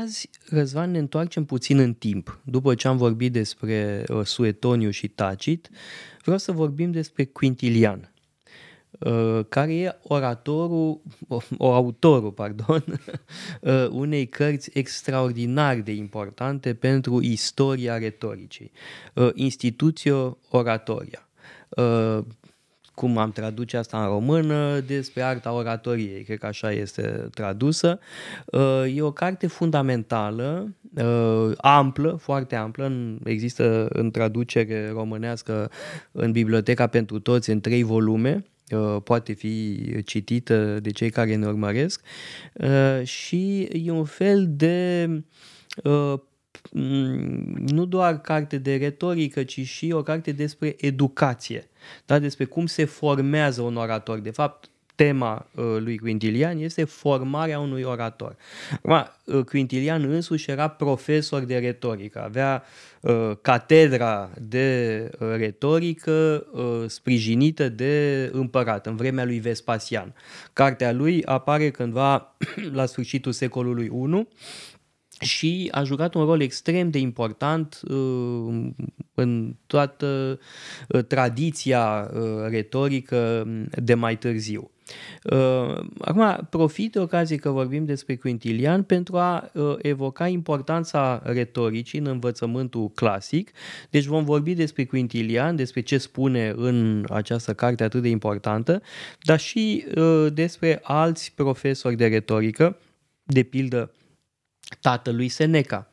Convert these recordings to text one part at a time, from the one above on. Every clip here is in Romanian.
azi, Răzvan, ne întoarcem puțin în timp. După ce am vorbit despre uh, Suetoniu și Tacit, vreau să vorbim despre Quintilian, uh, care e oratorul, o autorul, pardon, uh, unei cărți extraordinar de importante pentru istoria retoricii, uh, Institutio Oratoria cum am traduce asta în română, despre arta oratoriei, cred că așa este tradusă. Uh, e o carte fundamentală, uh, amplă, foarte amplă, există în traducere românească în Biblioteca pentru Toți în trei volume, uh, poate fi citită de cei care ne urmăresc. Și e un fel de nu doar carte de retorică, ci și o carte despre educație da? despre cum se formează un orator. De fapt, tema uh, lui Quintilian este formarea unui orator. Acum, uh, Quintilian însuși era profesor de retorică, avea uh, catedra de uh, retorică uh, sprijinită de împărat în vremea lui Vespasian. Cartea lui apare cândva la sfârșitul secolului I și a jucat un rol extrem de important uh, în toată uh, tradiția uh, retorică de mai târziu. Acum, profit de ocazie că vorbim despre Quintilian pentru a evoca importanța retoricii în învățământul clasic. Deci vom vorbi despre Quintilian, despre ce spune în această carte atât de importantă, dar și despre alți profesori de retorică, de pildă tatălui Seneca.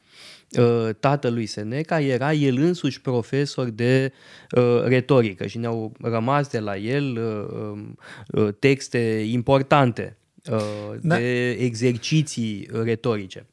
Uh, tatălui Seneca era el însuși profesor de uh, retorică și ne-au rămas de la el uh, texte importante da. de exerciții retorice.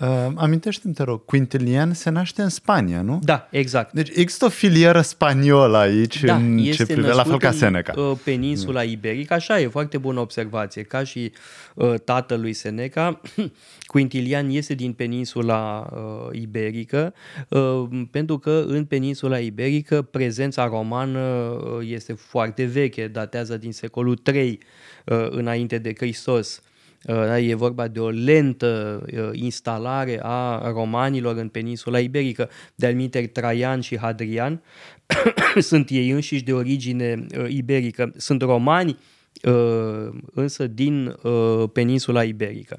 Uh, amintește-mi, te rog, Quintilian se naște în Spania, nu? Da, exact. Deci există o filieră spaniolă aici da, în ce privește, la fel ca Seneca. În, uh, peninsula iberică, așa e, foarte bună observație. Ca și uh, tatălui Seneca, Quintilian este din peninsula uh, iberică, uh, pentru că în peninsula iberică prezența romană uh, este foarte veche, datează din secolul III uh, înainte de Hristos. Uh, da, e vorba de o lentă uh, instalare a romanilor în peninsula iberică. De-al Traian și Hadrian sunt ei înșiși de origine uh, iberică. Sunt romani, însă din peninsula iberică.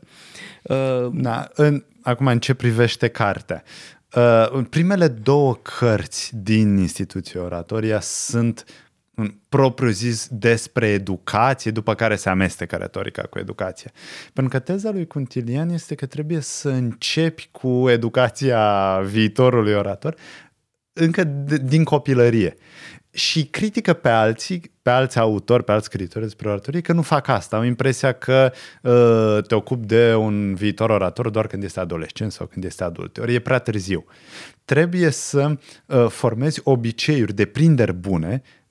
Da, în, acum, în ce privește cartea, Uh, primele două cărți din instituția oratoria sunt un propriu zis despre educație, după care se amestecă retorica cu educație. Pentru că teza lui Quintilian este că trebuie să începi cu educația viitorului orator încă din copilărie. Și critică pe alții, pe alți autori, pe alți scritori despre oratorie că nu fac asta. Au impresia că uh, te ocupi de un viitor orator doar când este adolescent sau când este adult. Ori e prea târziu. Trebuie să uh, formezi obiceiuri de prinderi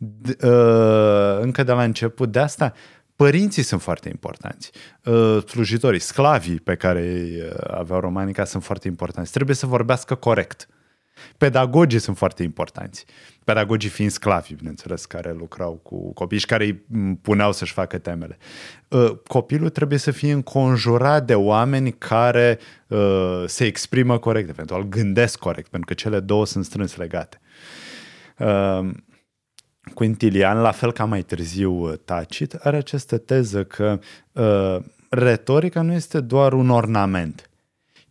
bune Uh, încă de la început. De asta părinții sunt foarte importanți, uh, slujitorii, sclavii pe care îi uh, aveau romanica sunt foarte importanți. Trebuie să vorbească corect. Pedagogii sunt foarte importanți. Pedagogii fiind sclavi, bineînțeles, care lucrau cu copii și care îi puneau să-și facă temele. Copilul trebuie să fie înconjurat de oameni care se exprimă corect, eventual gândesc corect, pentru că cele două sunt strâns legate. Quintilian, la fel ca mai târziu uh, Tacit, are această teză că uh, retorica nu este doar un ornament,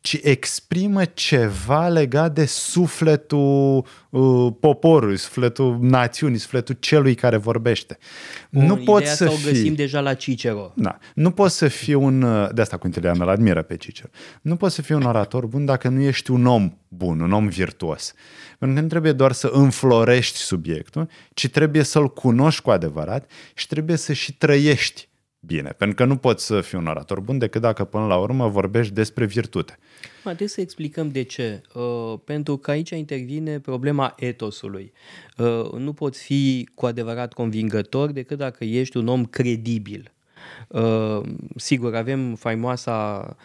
ci exprimă ceva legat de sufletul uh, poporului, sufletul națiunii, sufletul celui care vorbește. Bun, nu poți să o fii... găsim deja la Cicero. Da. Nu poți să fii un... Uh, de asta Quintilian îl admiră pe Cicero. Nu poți să fii un orator bun dacă nu ești un om bun, un om virtuos. Pentru că nu trebuie doar să înflorești subiectul, ci trebuie să-l cunoști cu adevărat și trebuie să și trăiești bine. Pentru că nu poți să fii un orator bun decât dacă până la urmă vorbești despre virtute. Trebuie să explicăm de ce. Uh, pentru că aici intervine problema etosului. Uh, nu poți fi cu adevărat convingător decât dacă ești un om credibil. Uh, sigur, avem faimoasa uh,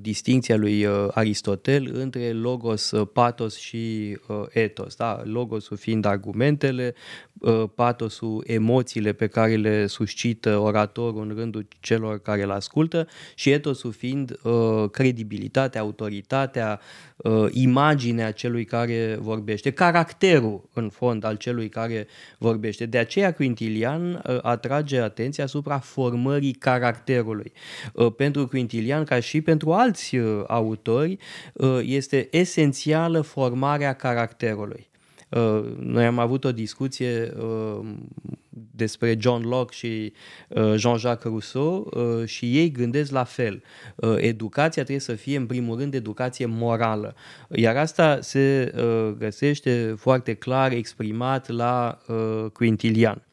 distinția lui uh, Aristotel între logos, uh, patos și uh, etos. Da? Logosul fiind argumentele, uh, patosul emoțiile pe care le suscită oratorul în rândul celor care îl ascultă și etosul fiind uh, credibilitatea, autoritatea, uh, imaginea celui care vorbește, caracterul în fond al celui care vorbește. De aceea Quintilian uh, atrage atenția asupra formării caracterului. Uh, pentru Quintilian, ca și pentru alți uh, autori, uh, este esențială formarea caracterului. Uh, noi am avut o discuție uh, despre John Locke și uh, Jean-Jacques Rousseau și ei gândesc la fel. Educația trebuie să fie, în primul rând, educație morală. Iar asta se găsește foarte clar exprimat la Quintilian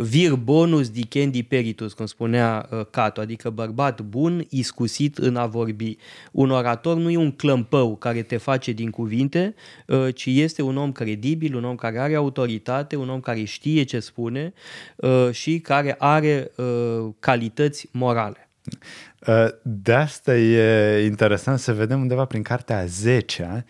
vir bonus dicendi peritus, cum spunea uh, Cato, adică bărbat bun, iscusit în a vorbi. Un orator nu e un clămpău care te face din cuvinte, uh, ci este un om credibil, un om care are autoritate, un om care știe ce spune uh, și care are calități morale. De asta e interesant să vedem undeva prin cartea a 10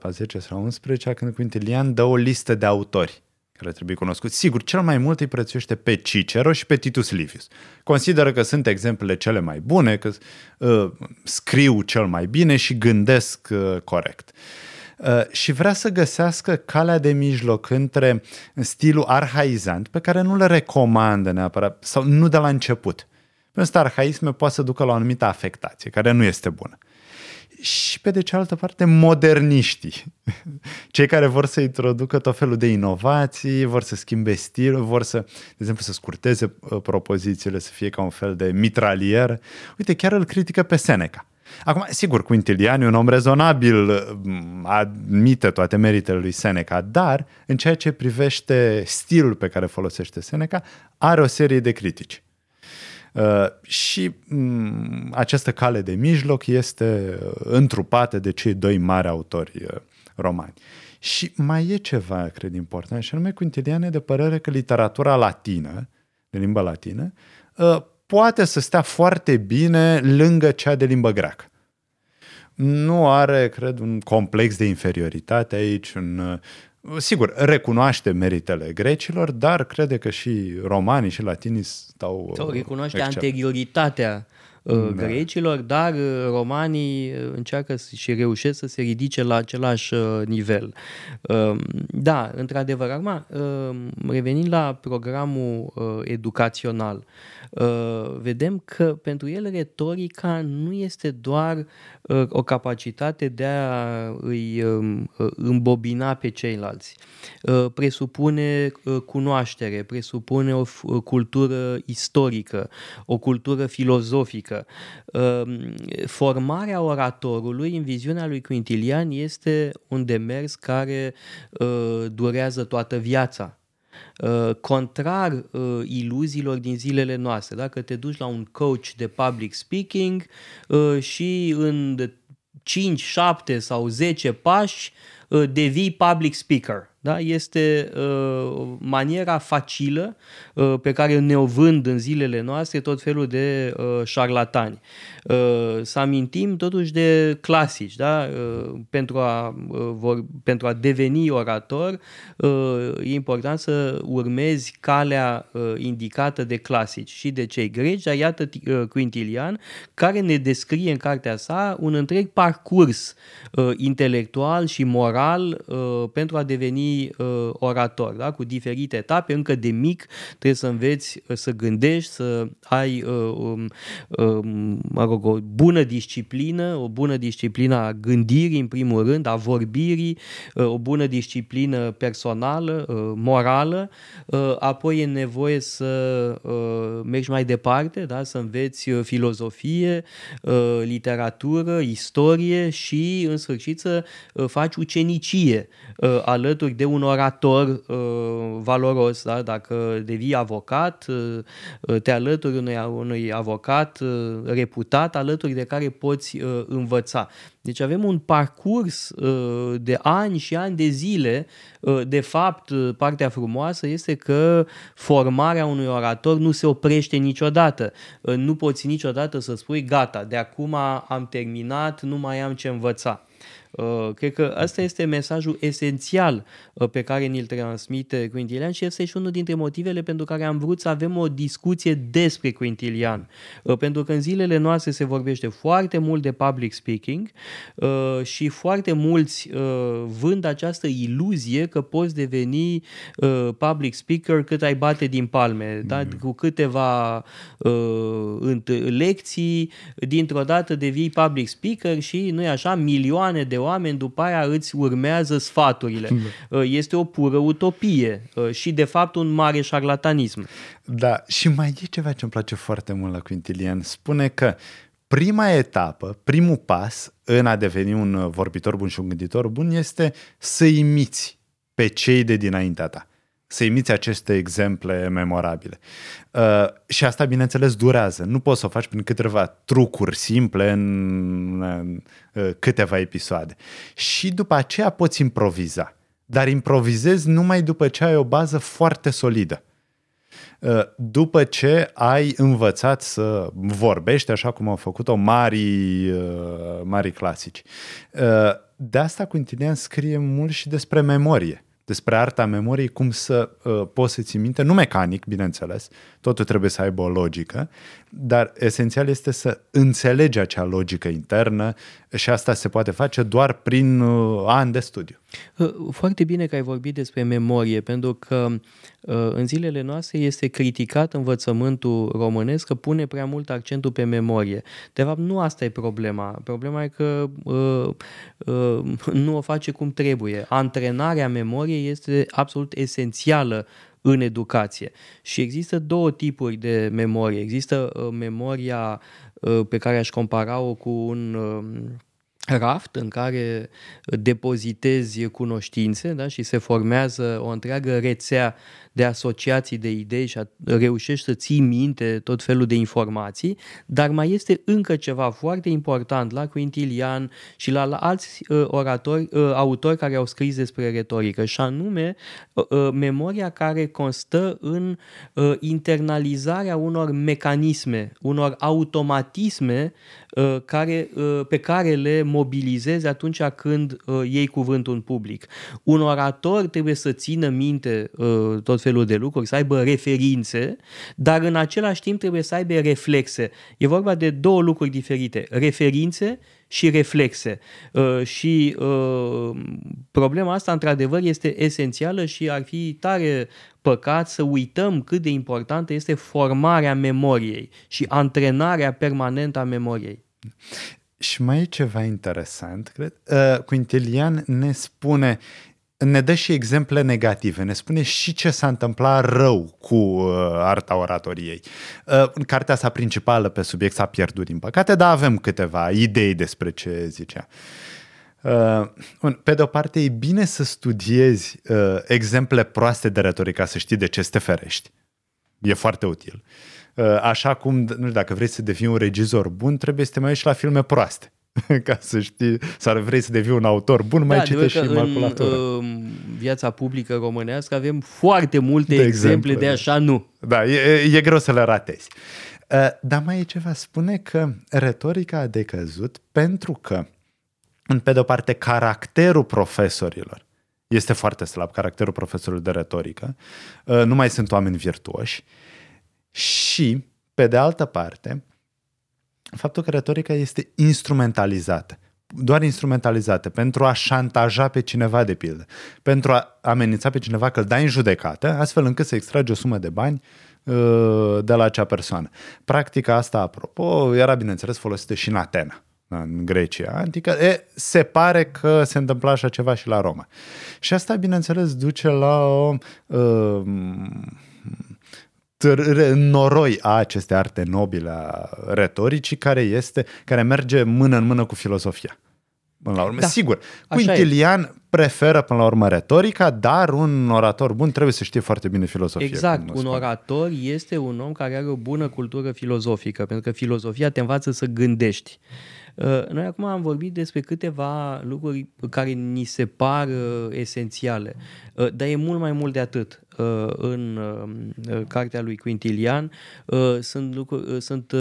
a 10 sau 11 când Quintilian dă o listă de autori care trebuie cunoscut. Sigur, cel mai mult îi prețuiește pe Cicero și pe Titus Livius. Consideră că sunt exemplele cele mai bune, că uh, scriu cel mai bine și gândesc uh, corect. Uh, și vrea să găsească calea de mijloc între stilul arhaizant, pe care nu le recomandă neapărat, sau nu de la început. Pentru că arhaisme poate să ducă la o anumită afectație, care nu este bună și pe de cealaltă parte moderniștii, cei care vor să introducă tot felul de inovații, vor să schimbe stilul, vor să, de exemplu, să scurteze uh, propozițiile, să fie ca un fel de mitralier. Uite, chiar îl critică pe Seneca. Acum, sigur, Quintilian e un om rezonabil, mm, admite toate meritele lui Seneca, dar în ceea ce privește stilul pe care folosește Seneca, are o serie de critici. Uh, și um, această cale de mijloc este întrupată de cei doi mari autori uh, romani. Și mai e ceva, cred, important, și anume Quintilian e de părere că literatura latină, de limba latină, uh, poate să stea foarte bine lângă cea de limbă greacă. Nu are, cred, un complex de inferioritate aici, un, sigur, recunoaște meritele grecilor, dar crede că și romanii și latinii stau Sau recunoaște excel. anterioritatea uh, da. grecilor, dar uh, romanii uh, încearcă și reușesc să se ridice la același nivel. Um, da, într-adevăr, acum, um, revenind la programul educațional, Uh, vedem că pentru el retorica nu este doar uh, o capacitate de a îi um, uh, îmbobina pe ceilalți. Presupune cunoaștere, presupune o cultură istorică, o cultură filozofică. Formarea oratorului în viziunea lui Quintilian este un demers care durează toată viața Uh, contrar uh, iluziilor din zilele noastre. Dacă te duci la un coach de public speaking uh, și în 5, 7 sau 10 pași devii public speaker. Da? Este uh, maniera facilă uh, pe care ne-o vând în zilele noastre tot felul de uh, șarlatani. Uh, să amintim totuși de clasici. Da? Uh, pentru, a, uh, vor, pentru a deveni orator uh, e important să urmezi calea uh, indicată de clasici și de cei greci, dar iată uh, Quintilian care ne descrie în cartea sa un întreg parcurs uh, intelectual și moral uh, pentru a deveni uh, orator, da? cu diferite etape, încă de mic trebuie să înveți uh, să gândești, să ai uh, um, uh, mă rog, o bună disciplină, o bună disciplină a gândirii în primul rând, a vorbirii, uh, o bună disciplină personală, uh, morală, uh, apoi e nevoie să uh, mergi mai departe, da? să înveți uh, filozofie, uh, literatură, istorie și în sfârșit să uh, faci ucenicie uh, alături de de un orator uh, valoros, da? dacă devii avocat, uh, te alături unui, unui avocat uh, reputat, alături de care poți uh, învăța. Deci avem un parcurs uh, de ani și ani de zile. Uh, de fapt, uh, partea frumoasă este că formarea unui orator nu se oprește niciodată. Nu poți niciodată să spui gata, de acum am terminat, nu mai am ce învăța. Uh, cred că asta este mesajul esențial uh, pe care ni-l transmite Quintilian și este și unul dintre motivele pentru care am vrut să avem o discuție despre Quintilian. Uh, pentru că în zilele noastre se vorbește foarte mult de public speaking și foarte mulți vând această iluzie că poți deveni public speaker cât ai bate din palme, mm. da? cu câteva lecții, dintr-o dată devii public speaker și nu e așa, milioane de oameni după aia îți urmează sfaturile. Da. Uh, este o pură utopie uh, și de fapt un mare șarlatanism. Da, și mai e ceva ce îmi place foarte mult la Quintilian. Spune că prima etapă, primul pas în a deveni un vorbitor bun și un gânditor bun este să imiți pe cei de dinaintea ta să imiți aceste exemple memorabile. Uh, și asta, bineînțeles, durează. Nu poți să o faci prin câteva trucuri simple în uh, câteva episoade. Și după aceea poți improviza. Dar improvizezi numai după ce ai o bază foarte solidă. Uh, după ce ai învățat să vorbești așa cum au făcut-o mari, uh, mari clasici. Uh, de asta Quintilian scrie mult și despre memorie despre arta memoriei, cum să uh, poți să ții minte, nu mecanic, bineînțeles, totul trebuie să aibă o logică, dar esențial este să înțelegi acea logică internă și asta se poate face doar prin uh, ani de studiu. Uh, foarte bine că ai vorbit despre memorie, pentru că uh, în zilele noastre este criticat învățământul românesc că pune prea mult accentul pe memorie. De fapt, nu asta e problema. Problema e că uh, uh, nu o face cum trebuie. Antrenarea memoriei este absolut esențială în educație. Și există două tipuri de memorie. Există uh, memoria uh, pe care aș compara-o cu un uh, raft în care depozitezi cunoștințe da? și se formează o întreagă rețea de asociații de idei și a, reușești să ții minte tot felul de informații, dar mai este încă ceva foarte important la Quintilian și la, la alți uh, oratori, uh, autori care au scris despre retorică, și anume uh, uh, memoria care constă în uh, internalizarea unor mecanisme, unor automatisme uh, care, uh, pe care le mobilizezi atunci când uh, iei cuvântul în public. Un orator trebuie să țină minte uh, tot felul de lucruri, să aibă referințe, dar în același timp trebuie să aibă reflexe. E vorba de două lucruri diferite, referințe și reflexe. Uh, și uh, problema asta, într-adevăr, este esențială și ar fi tare păcat să uităm cât de importantă este formarea memoriei și antrenarea permanentă a memoriei. Și mai e ceva interesant, cred. Uh, Quintilian ne spune ne dă și exemple negative, ne spune și ce s-a întâmplat rău cu uh, arta oratoriei. Uh, cartea sa principală pe subiect s-a pierdut, din păcate, dar avem câteva idei despre ce zicea. Uh, pe de o parte, e bine să studiezi uh, exemple proaste de retorică, să știi de ce să te ferești. E foarte util. Uh, așa cum, nu știu, dacă vrei să devii un regizor bun, trebuie să te mai uiți la filme proaste. ca să știi, sau vrei să devii un autor bun, mai da, citești și maculatură. În viața publică românească avem foarte multe de exemple, exemple de așa nu. Da, e, e greu să le ratezi. Uh, dar mai e ceva, spune că retorica a decăzut pentru că, în pe de o parte, caracterul profesorilor este foarte slab, caracterul profesorului de retorică, uh, nu mai sunt oameni virtuoși și, pe de altă parte, faptul că retorica este instrumentalizată doar instrumentalizată pentru a șantaja pe cineva, de pildă, pentru a amenința pe cineva că îl dai în judecată, astfel încât să extragi o sumă de bani uh, de la acea persoană. Practica asta, apropo, era, bineînțeles, folosită și în Atena, în Grecia antică. E, se pare că se întâmpla așa ceva și la Roma. Și asta, bineînțeles, duce la o uh, noroi a acestei arte nobile a retoricii care este, care merge mână în mână cu filosofia. Până la urmă, da, sigur. Quintilian preferă până la urmă retorica, dar un orator bun trebuie să știe foarte bine filozofia. Exact, un orator este un om care are o bună cultură filozofică, pentru că filozofia te învață să gândești. Uh, noi acum am vorbit despre câteva lucruri care ni se par uh, esențiale, uh, dar e mult mai mult de atât. În cartea lui Quintilian sunt, lucruri, sunt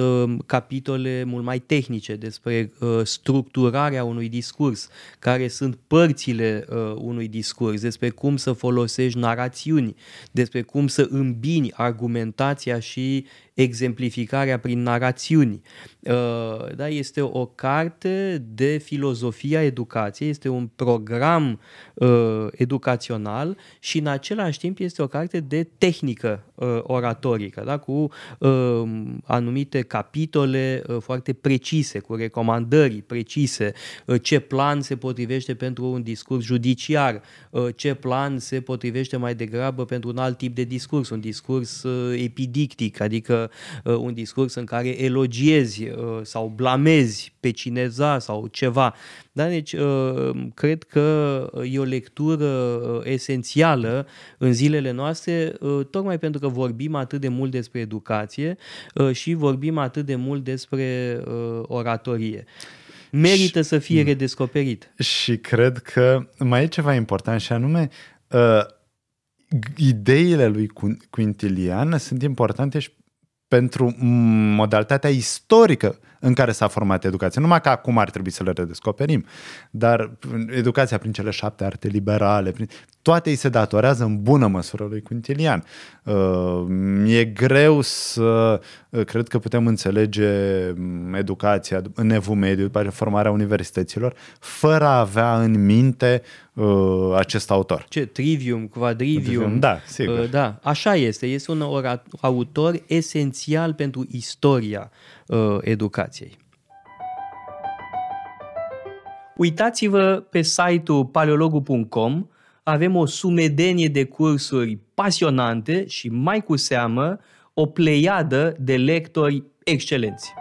capitole mult mai tehnice despre structurarea unui discurs, care sunt părțile unui discurs, despre cum să folosești narațiuni, despre cum să îmbini argumentația și exemplificarea prin narațiuni. Uh, da, este o carte de filozofia educației, este un program uh, educațional și în același timp este o carte de tehnică uh, oratorică, da, cu anumite capitole foarte precise, cu recomandări precise, ce plan se potrivește pentru un discurs judiciar, ce plan se potrivește mai degrabă pentru un alt tip de discurs, un discurs epidictic, adică uh, un discurs în care elogiezi uh, sau blamezi pe cineva sau ceva. Da? Deci, uh, cred că e o lectură uh, esențială în zilele noastre, uh, tocmai pentru că vorbim atât de mult despre educație uh, și vorbim atât de mult despre uh, oratorie merită și, să fie mm. redescoperit. Și cred că mai e ceva important și anume uh, ideile lui Quintilian sunt importante și pentru modalitatea istorică în care s-a format educația. Numai că acum ar trebui să le redescoperim, dar educația prin cele șapte arte liberale, prin, toate îi se datorează în bună măsură lui Quintilian. Uh, e greu să uh, cred că putem înțelege mm, educația în evul mediu, după formarea universităților, fără a avea în minte uh, acest autor. Ce? Trivium, quadrivium. Da, sigur. Uh, da, așa este. Este un autor esențial pentru istoria uh, educației. Uitați-vă pe site-ul paleologu.com, avem o sumedenie de cursuri pasionante și mai cu seamă o pleiadă de lectori excelenți.